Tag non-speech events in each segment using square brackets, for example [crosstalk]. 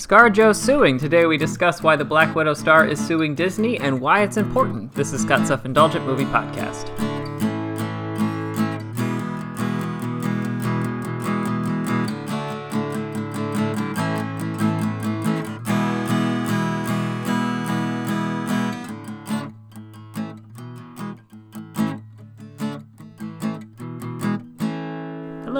ScarJo suing. Today we discuss why the Black Widow star is suing Disney and why it's important. This is Scott's Self Indulgent Movie Podcast.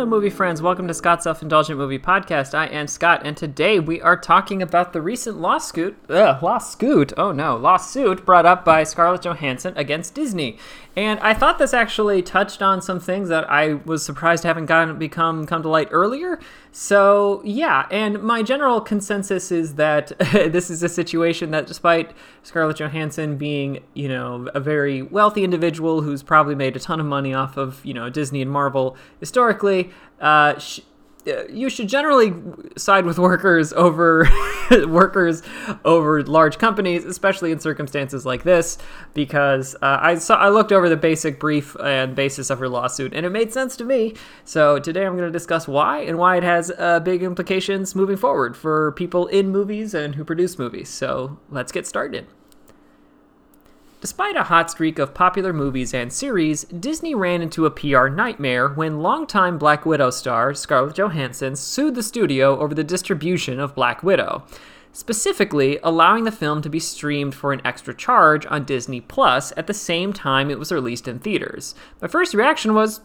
Hello, movie friends. Welcome to Scott's Self Indulgent Movie Podcast. I am Scott, and today we are talking about the recent lawsuit. Ugh, lawsuit. Oh no, lawsuit brought up by Scarlett Johansson against Disney. And I thought this actually touched on some things that I was surprised haven't gotten become come to light earlier. So yeah, and my general consensus is that [laughs] this is a situation that, despite Scarlett Johansson being, you know, a very wealthy individual who's probably made a ton of money off of, you know, Disney and Marvel historically, uh, sh- uh, you should generally side with workers over [laughs] workers over large companies, especially in circumstances like this, because uh, I saw I looked over the basic brief and basis of her lawsuit, and it made sense to me. So today I'm going to discuss why and why it has uh, big implications moving forward for people in movies and who produce movies. So let's get started. Despite a hot streak of popular movies and series, Disney ran into a PR nightmare when longtime Black Widow star Scarlett Johansson sued the studio over the distribution of Black Widow, specifically allowing the film to be streamed for an extra charge on Disney Plus at the same time it was released in theaters. My first reaction was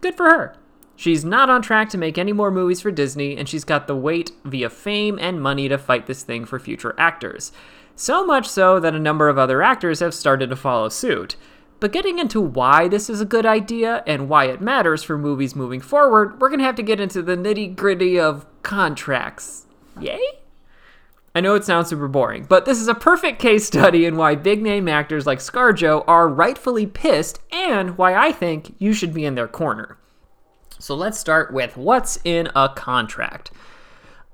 good for her. She's not on track to make any more movies for Disney, and she's got the weight via fame and money to fight this thing for future actors. So much so that a number of other actors have started to follow suit. But getting into why this is a good idea and why it matters for movies moving forward, we're gonna have to get into the nitty gritty of contracts. Yay? I know it sounds super boring, but this is a perfect case study in why big name actors like ScarJo are rightfully pissed and why I think you should be in their corner. So let's start with what's in a contract.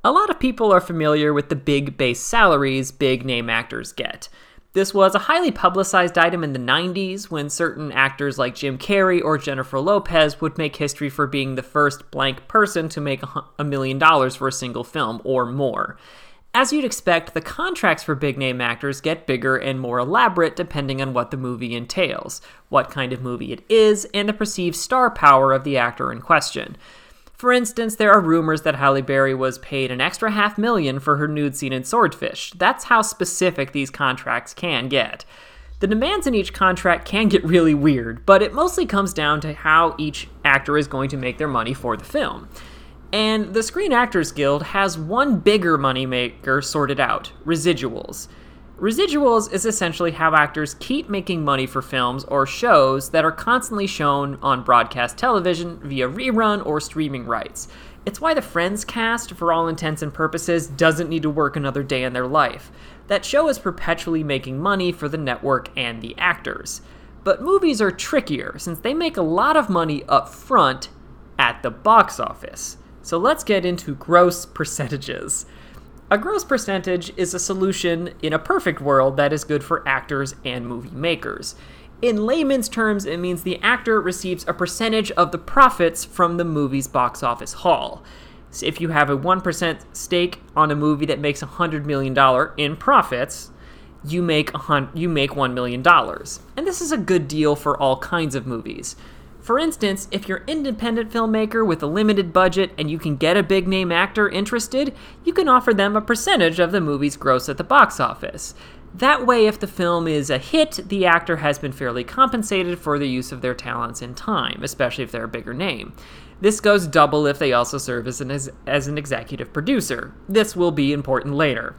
A lot of people are familiar with the big base salaries big name actors get. This was a highly publicized item in the 90s when certain actors like Jim Carrey or Jennifer Lopez would make history for being the first blank person to make a million dollars for a single film or more. As you'd expect, the contracts for big name actors get bigger and more elaborate depending on what the movie entails, what kind of movie it is, and the perceived star power of the actor in question. For instance, there are rumors that Halle Berry was paid an extra half million for her nude scene in Swordfish. That's how specific these contracts can get. The demands in each contract can get really weird, but it mostly comes down to how each actor is going to make their money for the film. And the Screen Actors Guild has one bigger moneymaker sorted out residuals. Residuals is essentially how actors keep making money for films or shows that are constantly shown on broadcast television via rerun or streaming rights. It's why the Friends cast, for all intents and purposes, doesn't need to work another day in their life. That show is perpetually making money for the network and the actors. But movies are trickier since they make a lot of money up front at the box office. So let's get into gross percentages. A gross percentage is a solution in a perfect world that is good for actors and movie makers. In layman's terms, it means the actor receives a percentage of the profits from the movie's box office haul. So if you have a 1% stake on a movie that makes $100 million in profits, you make, you make $1 million. And this is a good deal for all kinds of movies. For instance, if you're an independent filmmaker with a limited budget and you can get a big name actor interested, you can offer them a percentage of the movie's gross at the box office. That way, if the film is a hit, the actor has been fairly compensated for the use of their talents in time, especially if they're a bigger name. This goes double if they also serve as an, as an executive producer. This will be important later.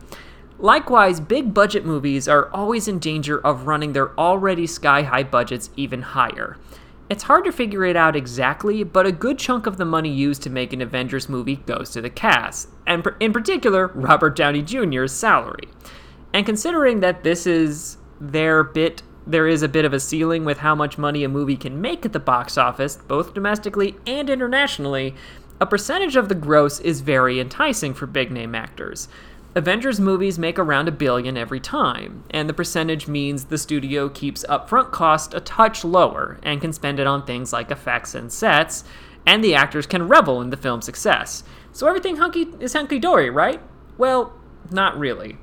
Likewise, big budget movies are always in danger of running their already sky high budgets even higher. It's hard to figure it out exactly, but a good chunk of the money used to make an Avengers movie goes to the cast, and in particular, Robert Downey Jr.'s salary. And considering that this is their bit, there is a bit of a ceiling with how much money a movie can make at the box office, both domestically and internationally, a percentage of the gross is very enticing for big name actors. Avengers movies make around a billion every time, and the percentage means the studio keeps upfront cost a touch lower and can spend it on things like effects and sets, and the actors can revel in the film's success. So everything hunky is hunky dory, right? Well, not really.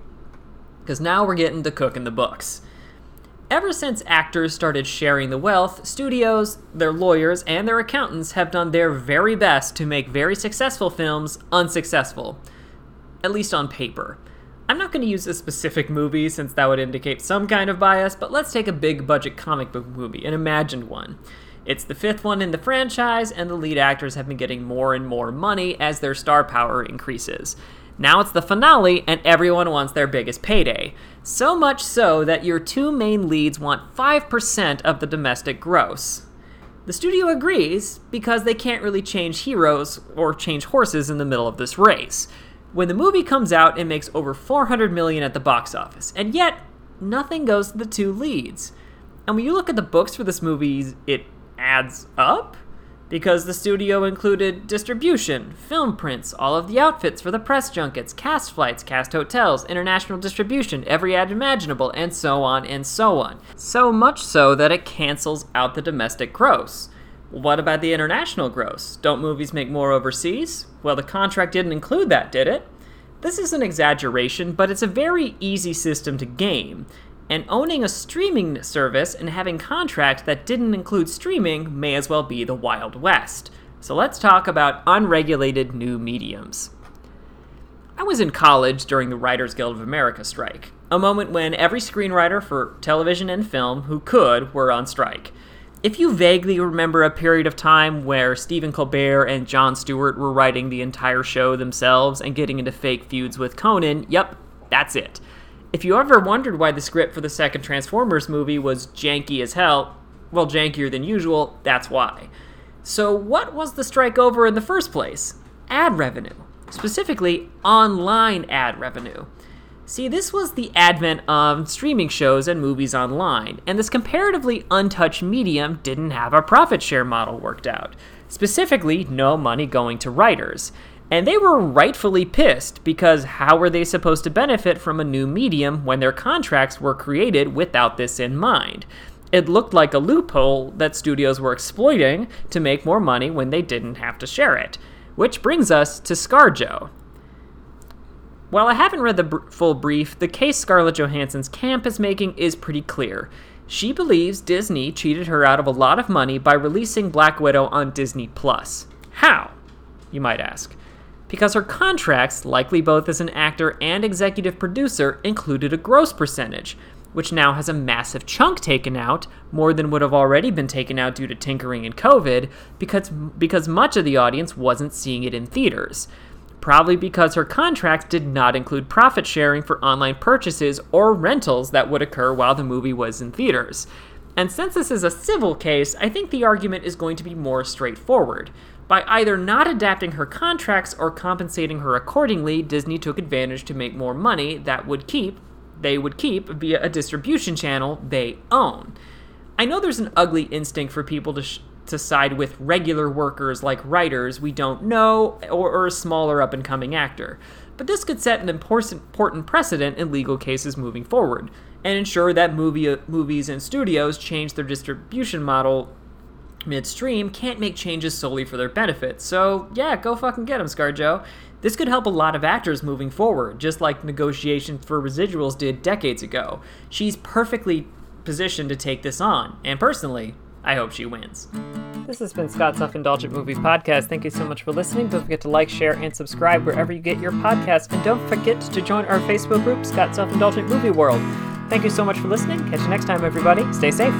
Because now we're getting to cooking the books. Ever since actors started sharing the wealth, studios, their lawyers, and their accountants have done their very best to make very successful films unsuccessful. At least on paper. I'm not going to use a specific movie since that would indicate some kind of bias, but let's take a big budget comic book movie, an imagined one. It's the fifth one in the franchise, and the lead actors have been getting more and more money as their star power increases. Now it's the finale, and everyone wants their biggest payday. So much so that your two main leads want 5% of the domestic gross. The studio agrees because they can't really change heroes or change horses in the middle of this race. When the movie comes out, it makes over 400 million at the box office, and yet nothing goes to the two leads. And when you look at the books for this movie, it adds up because the studio included distribution, film prints, all of the outfits for the press junkets, cast flights, cast hotels, international distribution, every ad imaginable, and so on and so on. So much so that it cancels out the domestic gross. What about the international gross? Don't movies make more overseas? Well, the contract didn't include that, did it? This is an exaggeration, but it's a very easy system to game, and owning a streaming service and having contracts that didn't include streaming may as well be the Wild West. So let's talk about unregulated new mediums. I was in college during the Writers Guild of America strike, a moment when every screenwriter for television and film who could were on strike. If you vaguely remember a period of time where Stephen Colbert and Jon Stewart were writing the entire show themselves and getting into fake feuds with Conan, yep, that's it. If you ever wondered why the script for the second Transformers movie was janky as hell, well, jankier than usual, that's why. So, what was the strike over in the first place? Ad revenue. Specifically, online ad revenue. See, this was the advent of streaming shows and movies online, and this comparatively untouched medium didn't have a profit share model worked out. Specifically, no money going to writers. And they were rightfully pissed because how were they supposed to benefit from a new medium when their contracts were created without this in mind? It looked like a loophole that studios were exploiting to make more money when they didn't have to share it. Which brings us to ScarJo. While I haven't read the br- full brief, the case Scarlett Johansson's camp is making is pretty clear. She believes Disney cheated her out of a lot of money by releasing Black Widow on Disney Plus. How? You might ask because her contracts, likely both as an actor and executive producer, included a gross percentage, which now has a massive chunk taken out, more than would have already been taken out due to tinkering and COVID, because, because much of the audience wasn't seeing it in theaters. Probably because her contracts did not include profit sharing for online purchases or rentals that would occur while the movie was in theaters. And since this is a civil case, I think the argument is going to be more straightforward. By either not adapting her contracts or compensating her accordingly, Disney took advantage to make more money that would keep they would keep via a distribution channel they own. I know there's an ugly instinct for people to sh- to side with regular workers like writers we don't know or, or a smaller up and coming actor. But this could set an important, precedent in legal cases moving forward and ensure that movie, movies and studios change their distribution model midstream can't make changes solely for their benefit. So, yeah, go fucking get them, ScarJo. This could help a lot of actors moving forward, just like negotiations for residuals did decades ago. She's perfectly positioned to take this on, and personally, I hope she wins. This has been Scott's Self Indulgent Movie Podcast. Thank you so much for listening. Don't forget to like, share, and subscribe wherever you get your podcasts. And don't forget to join our Facebook group, Scott's Self Indulgent Movie World. Thank you so much for listening. Catch you next time, everybody. Stay safe.